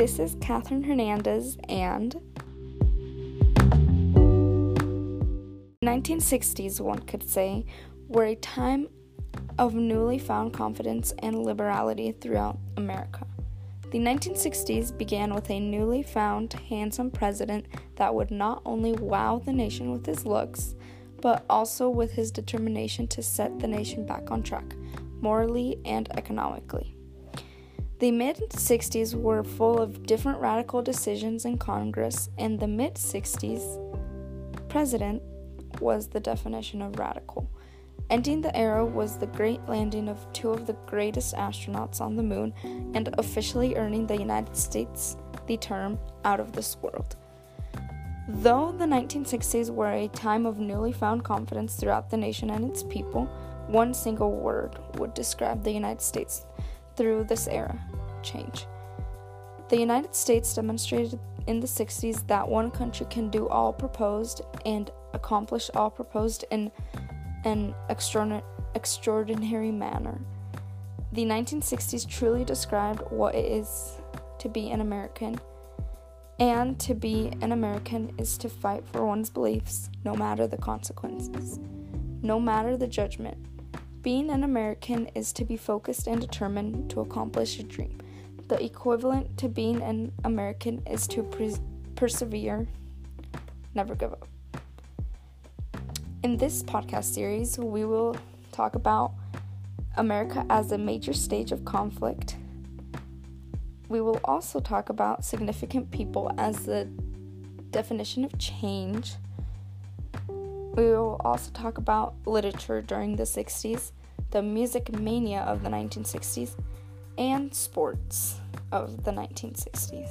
This is Catherine Hernandez, and 1960s, one could say, were a time of newly found confidence and liberality throughout America. The 1960s began with a newly found handsome president that would not only wow the nation with his looks, but also with his determination to set the nation back on track, morally and economically. The mid 60s were full of different radical decisions in Congress, and the mid 60s president was the definition of radical. Ending the era was the great landing of two of the greatest astronauts on the moon and officially earning the United States the term out of this world. Though the 1960s were a time of newly found confidence throughout the nation and its people, one single word would describe the United States through this era change. The United States demonstrated in the 60s that one country can do all proposed and accomplish all proposed in an extraordinary manner. The 1960s truly described what it is to be an American. And to be an American is to fight for one's beliefs, no matter the consequences, no matter the judgment. Being an American is to be focused and determined to accomplish a dream. The equivalent to being an American is to persevere, never give up. In this podcast series, we will talk about America as a major stage of conflict. We will also talk about significant people as the definition of change. We will also talk about literature during the 60s, the music mania of the 1960s, and sports of the 1960s.